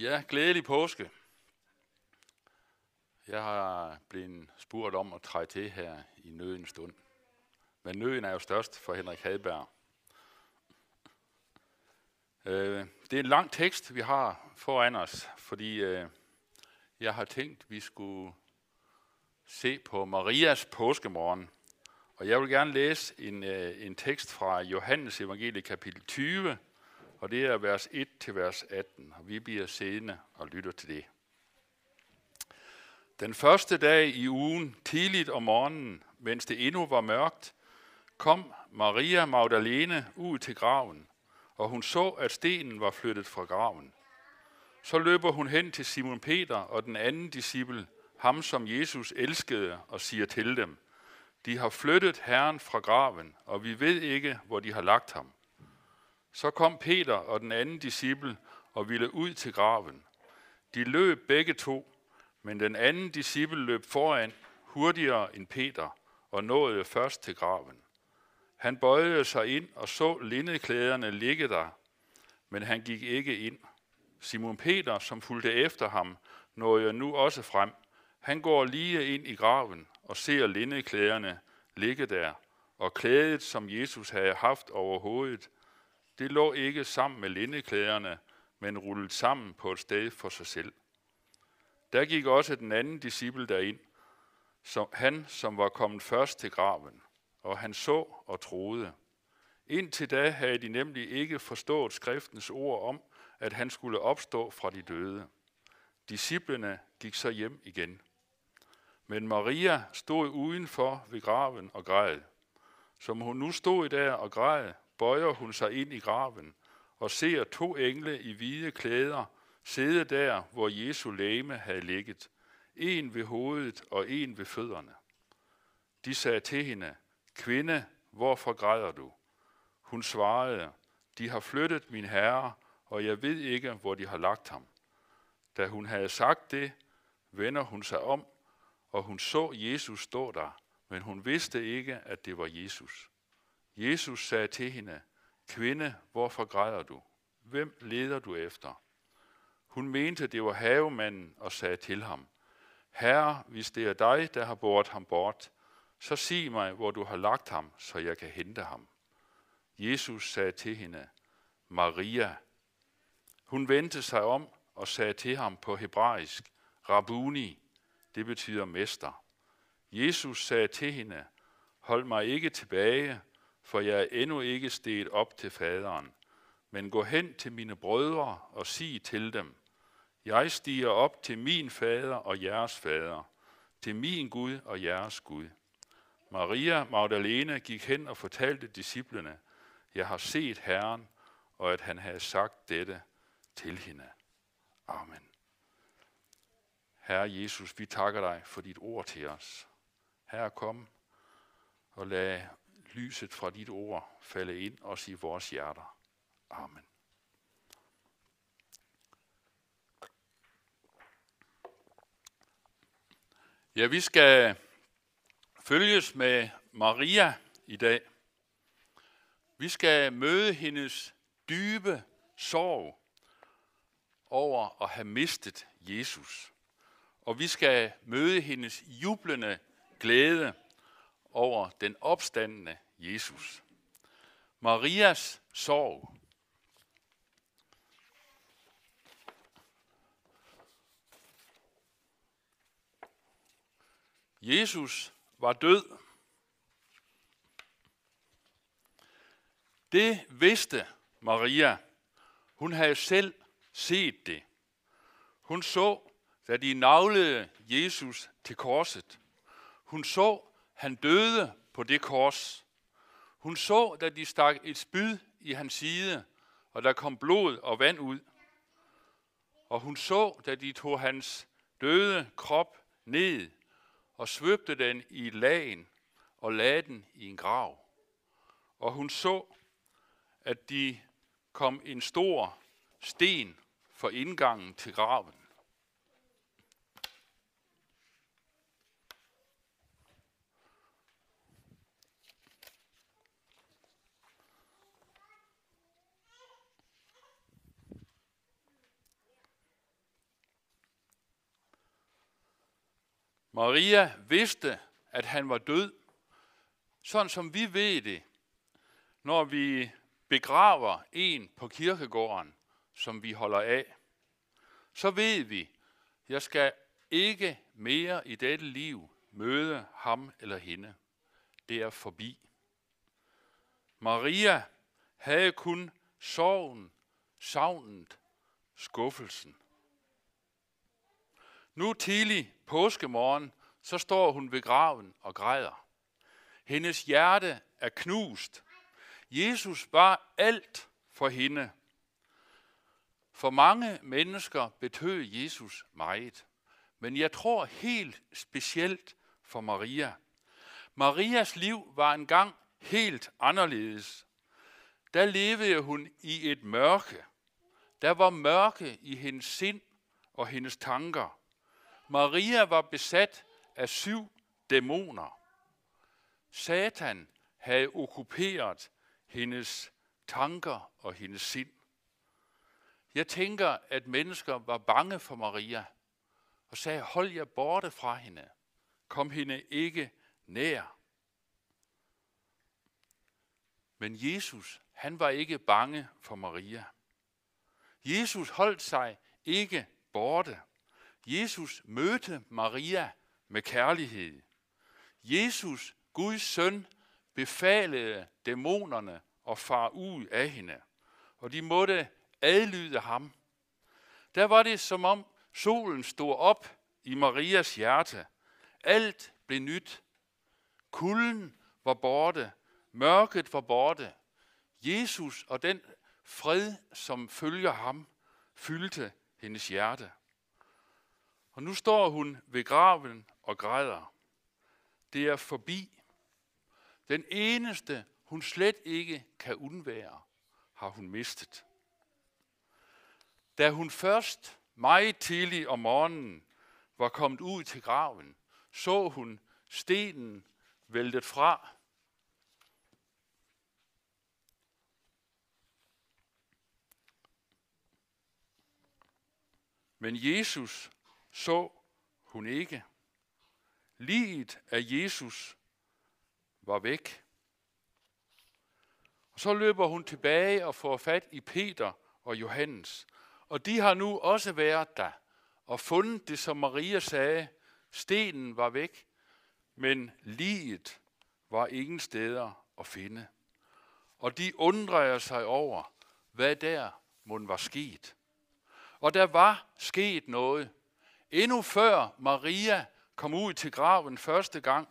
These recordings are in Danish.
Ja, glædelig påske. Jeg har blevet spurgt om at træde til her i nøden stund. Men nøden er jo størst for Henrik Hadberg. Øh, det er en lang tekst, vi har foran os, fordi øh, jeg har tænkt, at vi skulle se på Marias påskemorgen. Og jeg vil gerne læse en, øh, en tekst fra Johannes evangelie kapitel 20, og det er vers 1 til vers 18, og vi bliver siddende og lytter til det. Den første dag i ugen, tidligt om morgenen, mens det endnu var mørkt, kom Maria Magdalene ud til graven, og hun så, at stenen var flyttet fra graven. Så løber hun hen til Simon Peter og den anden disciple, ham som Jesus elskede, og siger til dem, de har flyttet Herren fra graven, og vi ved ikke, hvor de har lagt ham. Så kom Peter og den anden disciple og ville ud til graven. De løb begge to, men den anden disciple løb foran hurtigere end Peter og nåede først til graven. Han bøjede sig ind og så lindeklæderne ligge der, men han gik ikke ind. Simon Peter, som fulgte efter ham, nåede nu også frem. Han går lige ind i graven og ser lindeklæderne ligge der, og klædet, som Jesus havde haft over hovedet, det lå ikke sammen med lindeklæderne, men rullet sammen på et sted for sig selv. Der gik også den anden disciple derind, som, han som var kommet først til graven, og han så og troede. Indtil da havde de nemlig ikke forstået skriftens ord om, at han skulle opstå fra de døde. Disciplene gik så hjem igen. Men Maria stod udenfor ved graven og græd. Som hun nu stod der og græd, bøjer hun sig ind i graven og ser to engle i hvide klæder sidde der, hvor Jesu læme havde ligget, en ved hovedet og en ved fødderne. De sagde til hende, Kvinde, hvorfor græder du? Hun svarede, De har flyttet min herre, og jeg ved ikke, hvor de har lagt ham. Da hun havde sagt det, vender hun sig om, og hun så Jesus stå der, men hun vidste ikke, at det var Jesus. Jesus sagde til hende, Kvinde, hvorfor græder du? Hvem leder du efter? Hun mente, det var havemanden og sagde til ham, Herre, hvis det er dig, der har båret ham bort, så sig mig, hvor du har lagt ham, så jeg kan hente ham. Jesus sagde til hende, Maria. Hun vendte sig om og sagde til ham på hebraisk, Rabuni, det betyder mester. Jesus sagde til hende, hold mig ikke tilbage, for jeg er endnu ikke steget op til faderen. Men gå hen til mine brødre og sig til dem, jeg stiger op til min fader og jeres fader, til min Gud og jeres Gud. Maria Magdalene gik hen og fortalte disciplene, jeg har set Herren, og at han havde sagt dette til hende. Amen. Herre Jesus, vi takker dig for dit ord til os. Herre, kom og lad lyset fra dit ord falde ind os i vores hjerter. Amen. Ja, vi skal følges med Maria i dag. Vi skal møde hendes dybe sorg over at have mistet Jesus. Og vi skal møde hendes jublende glæde over den opstandende Jesus. Marias sorg. Jesus var død. Det vidste Maria. Hun havde selv set det. Hun så, da de navlede Jesus til korset. Hun så, han døde på det kors. Hun så, da de stak et spyd i hans side, og der kom blod og vand ud. Og hun så, da de tog hans døde krop ned og svøbte den i lagen og lagde den i en grav. Og hun så, at de kom en stor sten for indgangen til graven. Maria vidste, at han var død, sådan som vi ved det, når vi begraver en på kirkegården, som vi holder af. Så ved vi, jeg skal ikke mere i dette liv møde ham eller hende. Det er forbi. Maria havde kun sorgen, savnet, skuffelsen. Nu tidlig påskemorgen, så står hun ved graven og græder. Hendes hjerte er knust. Jesus var alt for hende. For mange mennesker betød Jesus meget. Men jeg tror helt specielt for Maria. Marias liv var engang helt anderledes. Der levede hun i et mørke. Der var mørke i hendes sind og hendes tanker. Maria var besat af syv dæmoner. Satan havde okkuperet hendes tanker og hendes sind. Jeg tænker, at mennesker var bange for Maria og sagde, hold jer borte fra hende. Kom hende ikke nær. Men Jesus, han var ikke bange for Maria. Jesus holdt sig ikke borte. Jesus mødte Maria med kærlighed. Jesus, Guds søn, befalede dæmonerne at far ud af hende, og de måtte adlyde ham. Der var det som om solen stod op i Marias hjerte. Alt blev nyt. Kulden var borte. Mørket var borte. Jesus og den fred, som følger ham, fyldte hendes hjerte. Og nu står hun ved graven og græder. Det er forbi. Den eneste, hun slet ikke kan undvære, har hun mistet. Da hun først meget tidlig om morgenen var kommet ud til graven, så hun stenen væltet fra. Men Jesus så hun ikke. Liget af Jesus var væk. Og så løber hun tilbage og får fat i Peter og Johannes. Og de har nu også været der og fundet det, som Maria sagde. Stenen var væk, men liget var ingen steder at finde. Og de undrer sig over, hvad der må var sket. Og der var sket noget. Endnu før Maria kom ud til graven første gang,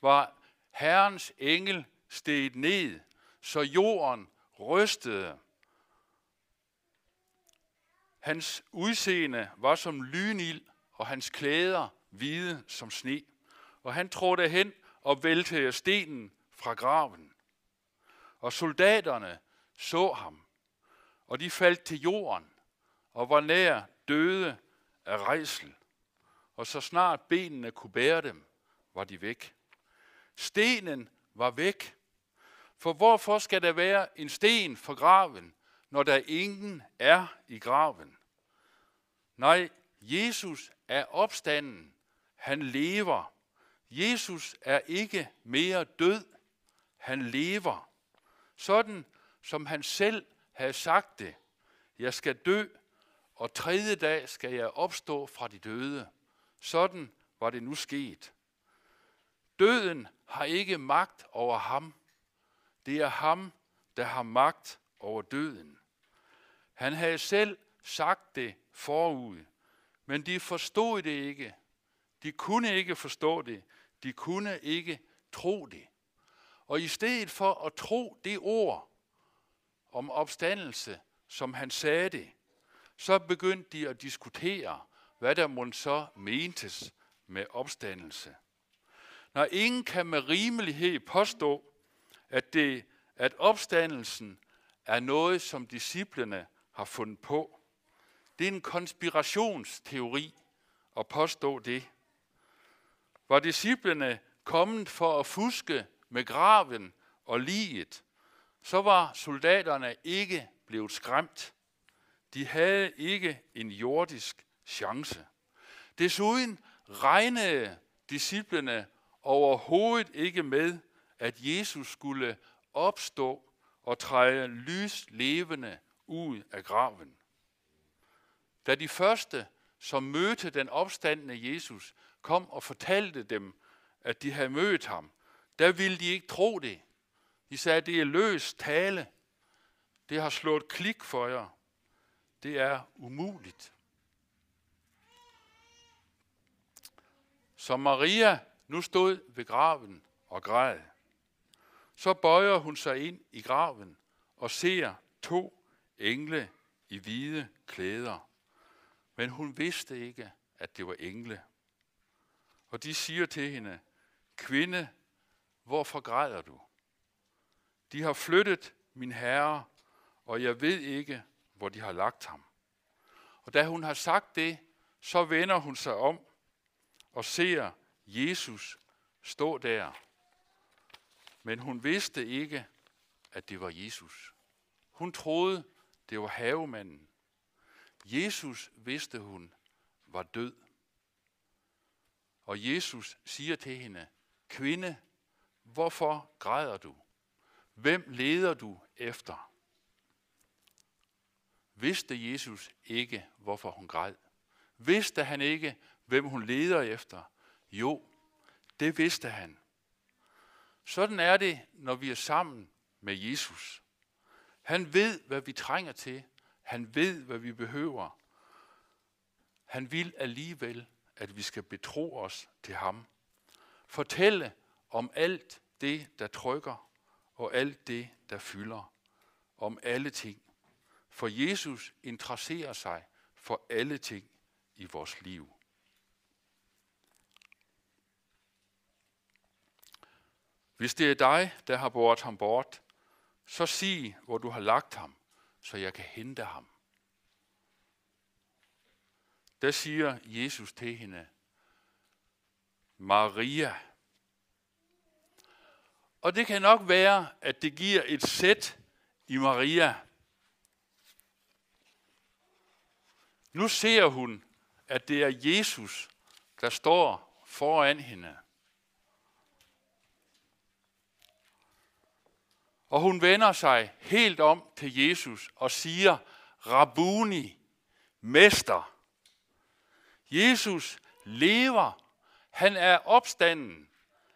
var Herrens engel steget ned, så jorden rystede. Hans udseende var som lynild, og hans klæder hvide som sne. Og han trådte hen og væltede stenen fra graven. Og soldaterne så ham, og de faldt til jorden og var nær døde af rejsel. Og så snart benene kunne bære dem, var de væk. Stenen var væk. For hvorfor skal der være en sten for graven, når der ingen er i graven? Nej, Jesus er opstanden. Han lever. Jesus er ikke mere død. Han lever. Sådan som han selv havde sagt det. Jeg skal dø, og tredje dag skal jeg opstå fra de døde. Sådan var det nu sket. Døden har ikke magt over ham. Det er ham, der har magt over døden. Han havde selv sagt det forud, men de forstod det ikke. De kunne ikke forstå det. De kunne ikke tro det. Og i stedet for at tro det ord om opstandelse, som han sagde det, så begyndte de at diskutere, hvad der må så mentes med opstandelse. Når ingen kan med rimelighed påstå, at, det, at opstandelsen er noget, som disciplene har fundet på. Det er en konspirationsteori at påstå det. Var disciplene kommet for at fuske med graven og liget, så var soldaterne ikke blevet skræmt. De havde ikke en jordisk chance. Desuden regnede disciplene overhovedet ikke med, at Jesus skulle opstå og træde lys levende ud af graven. Da de første, som mødte den opstandende Jesus, kom og fortalte dem, at de havde mødt ham, der ville de ikke tro det. De sagde, det er løs tale. Det har slået klik for jer. Det er umuligt. Så Maria nu stod ved graven og græd. Så bøjer hun sig ind i graven og ser to engle i hvide klæder. Men hun vidste ikke, at det var engle. Og de siger til hende, kvinde, hvorfor græder du? De har flyttet min herre, og jeg ved ikke, hvor de har lagt ham. Og da hun har sagt det, så vender hun sig om og ser Jesus stå der. Men hun vidste ikke, at det var Jesus. Hun troede, det var havemanden. Jesus vidste hun var død. Og Jesus siger til hende, kvinde, hvorfor græder du? Hvem leder du efter? Vidste Jesus ikke, hvorfor hun græd? Vidste han ikke, hvem hun leder efter? Jo, det vidste han. Sådan er det, når vi er sammen med Jesus. Han ved, hvad vi trænger til. Han ved, hvad vi behøver. Han vil alligevel, at vi skal betro os til ham. Fortælle om alt det, der trykker, og alt det, der fylder. Om alle ting. For Jesus interesserer sig for alle ting i vores liv. Hvis det er dig, der har båret ham bort, så sig, hvor du har lagt ham, så jeg kan hente ham. Der siger Jesus til hende, Maria. Og det kan nok være, at det giver et sæt i Maria. Nu ser hun, at det er Jesus, der står foran hende. Og hun vender sig helt om til Jesus og siger, Rabuni, mester. Jesus lever. Han er opstanden.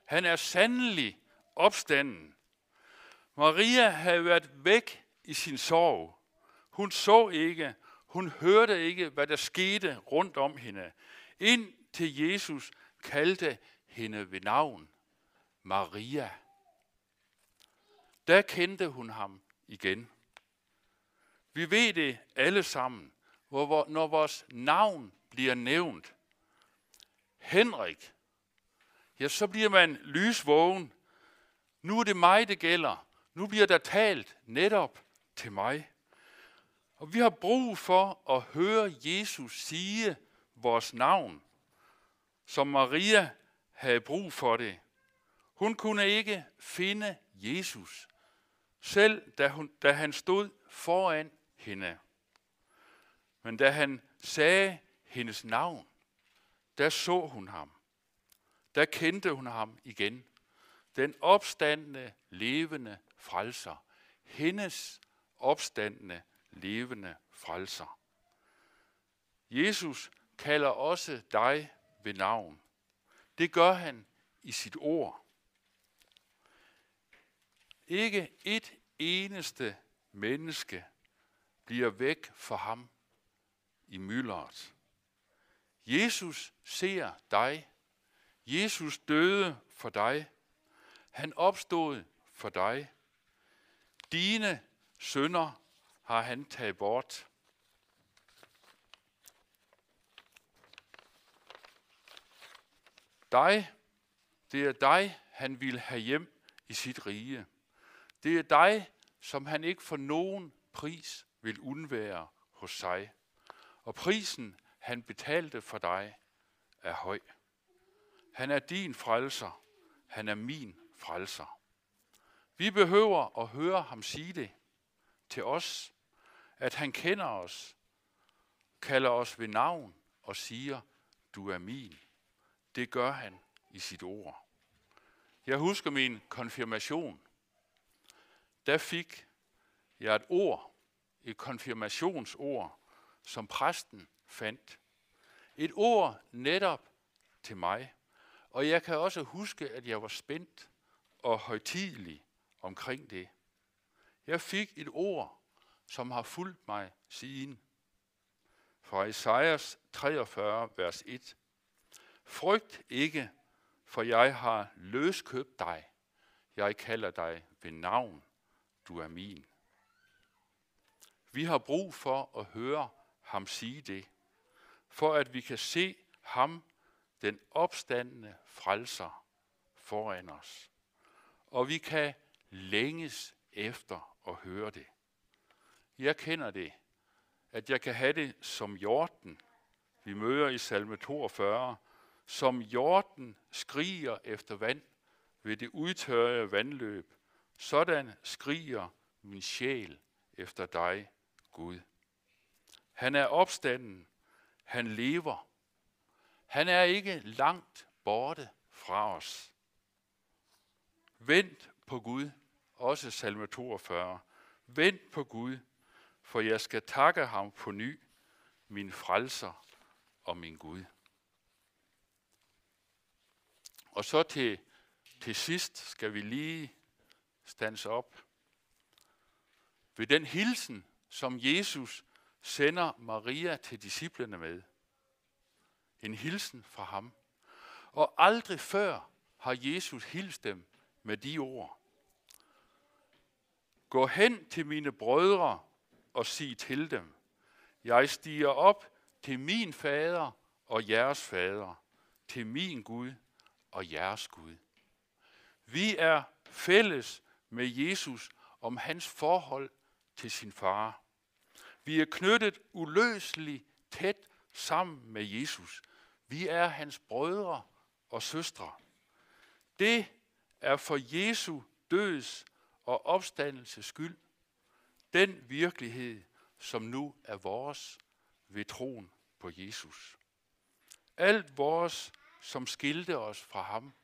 Han er sandelig opstanden. Maria havde været væk i sin sorg. Hun så ikke, hun hørte ikke, hvad der skete rundt om hende, Ind til Jesus kaldte hende ved navn. Maria der kendte hun ham igen. Vi ved det alle sammen, hvor, når vores navn bliver nævnt. Henrik, ja, så bliver man lysvågen. Nu er det mig, det gælder. Nu bliver der talt netop til mig. Og vi har brug for at høre Jesus sige vores navn, som Maria havde brug for det. Hun kunne ikke finde Jesus selv da, hun, da han stod foran hende. Men da han sagde hendes navn, der så hun ham. Der kendte hun ham igen. Den opstandende, levende frelser. Hendes opstandende, levende frelser. Jesus kalder også dig ved navn. Det gør han i sit ord. Ikke et eneste menneske bliver væk for ham i myldret. Jesus ser dig. Jesus døde for dig. Han opstod for dig. Dine sønder har han taget bort. Dig, det er dig, han vil have hjem i sit rige. Det er dig, som han ikke for nogen pris vil undvære hos sig. Og prisen, han betalte for dig, er høj. Han er din frelser. Han er min frelser. Vi behøver at høre ham sige det til os, at han kender os, kalder os ved navn og siger, du er min. Det gør han i sit ord. Jeg husker min konfirmation. Der fik jeg et ord, et konfirmationsord, som præsten fandt. Et ord netop til mig. Og jeg kan også huske, at jeg var spændt og højtidelig omkring det. Jeg fik et ord, som har fulgt mig siden. Fra Esajas 43, vers 1. Frygt ikke, for jeg har løskøbt dig. Jeg kalder dig ved navn. Du er min. Vi har brug for at høre ham sige det, for at vi kan se ham, den opstandende frelser, foran os. Og vi kan længes efter at høre det. Jeg kender det, at jeg kan have det som hjorten, vi møder i salme 42, som hjorten skriger efter vand ved det udtørrede vandløb. Sådan skriger min sjæl efter dig, Gud. Han er opstanden. Han lever. Han er ikke langt borte fra os. Vent på Gud, også salme 42. Vent på Gud, for jeg skal takke ham på ny, min frelser og min Gud. Og så til, til sidst skal vi lige stands op ved den hilsen, som Jesus sender Maria til disciplene med. En hilsen fra ham. Og aldrig før har Jesus hilst dem med de ord. Gå hen til mine brødre og sig til dem, jeg stiger op til min fader og jeres fader, til min Gud og jeres Gud. Vi er fælles med Jesus om hans forhold til sin far. Vi er knyttet uløseligt tæt sammen med Jesus. Vi er hans brødre og søstre. Det er for Jesu døds og opstandelses skyld den virkelighed, som nu er vores ved troen på Jesus. Alt vores, som skilte os fra ham,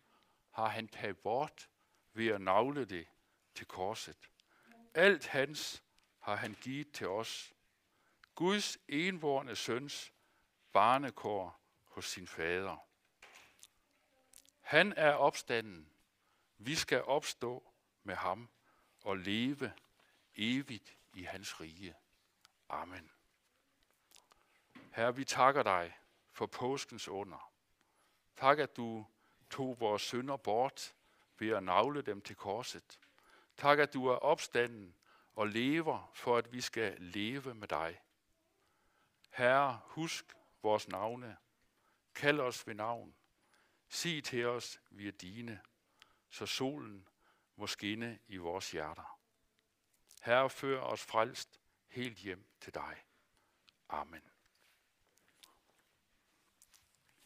har han taget bort ved at navle det til korset. Alt hans har han givet til os. Guds envorne søns barnekår hos sin fader. Han er opstanden. Vi skal opstå med ham og leve evigt i hans rige. Amen. Herre, vi takker dig for påskens under. Tak, at du tog vores synder bort ved at navle dem til korset. Tak, at du er opstanden og lever for, at vi skal leve med dig. Herre, husk vores navne. Kald os ved navn. Sig til os, vi er dine, så solen må skinne i vores hjerter. Herre, før os frelst helt hjem til dig. Amen.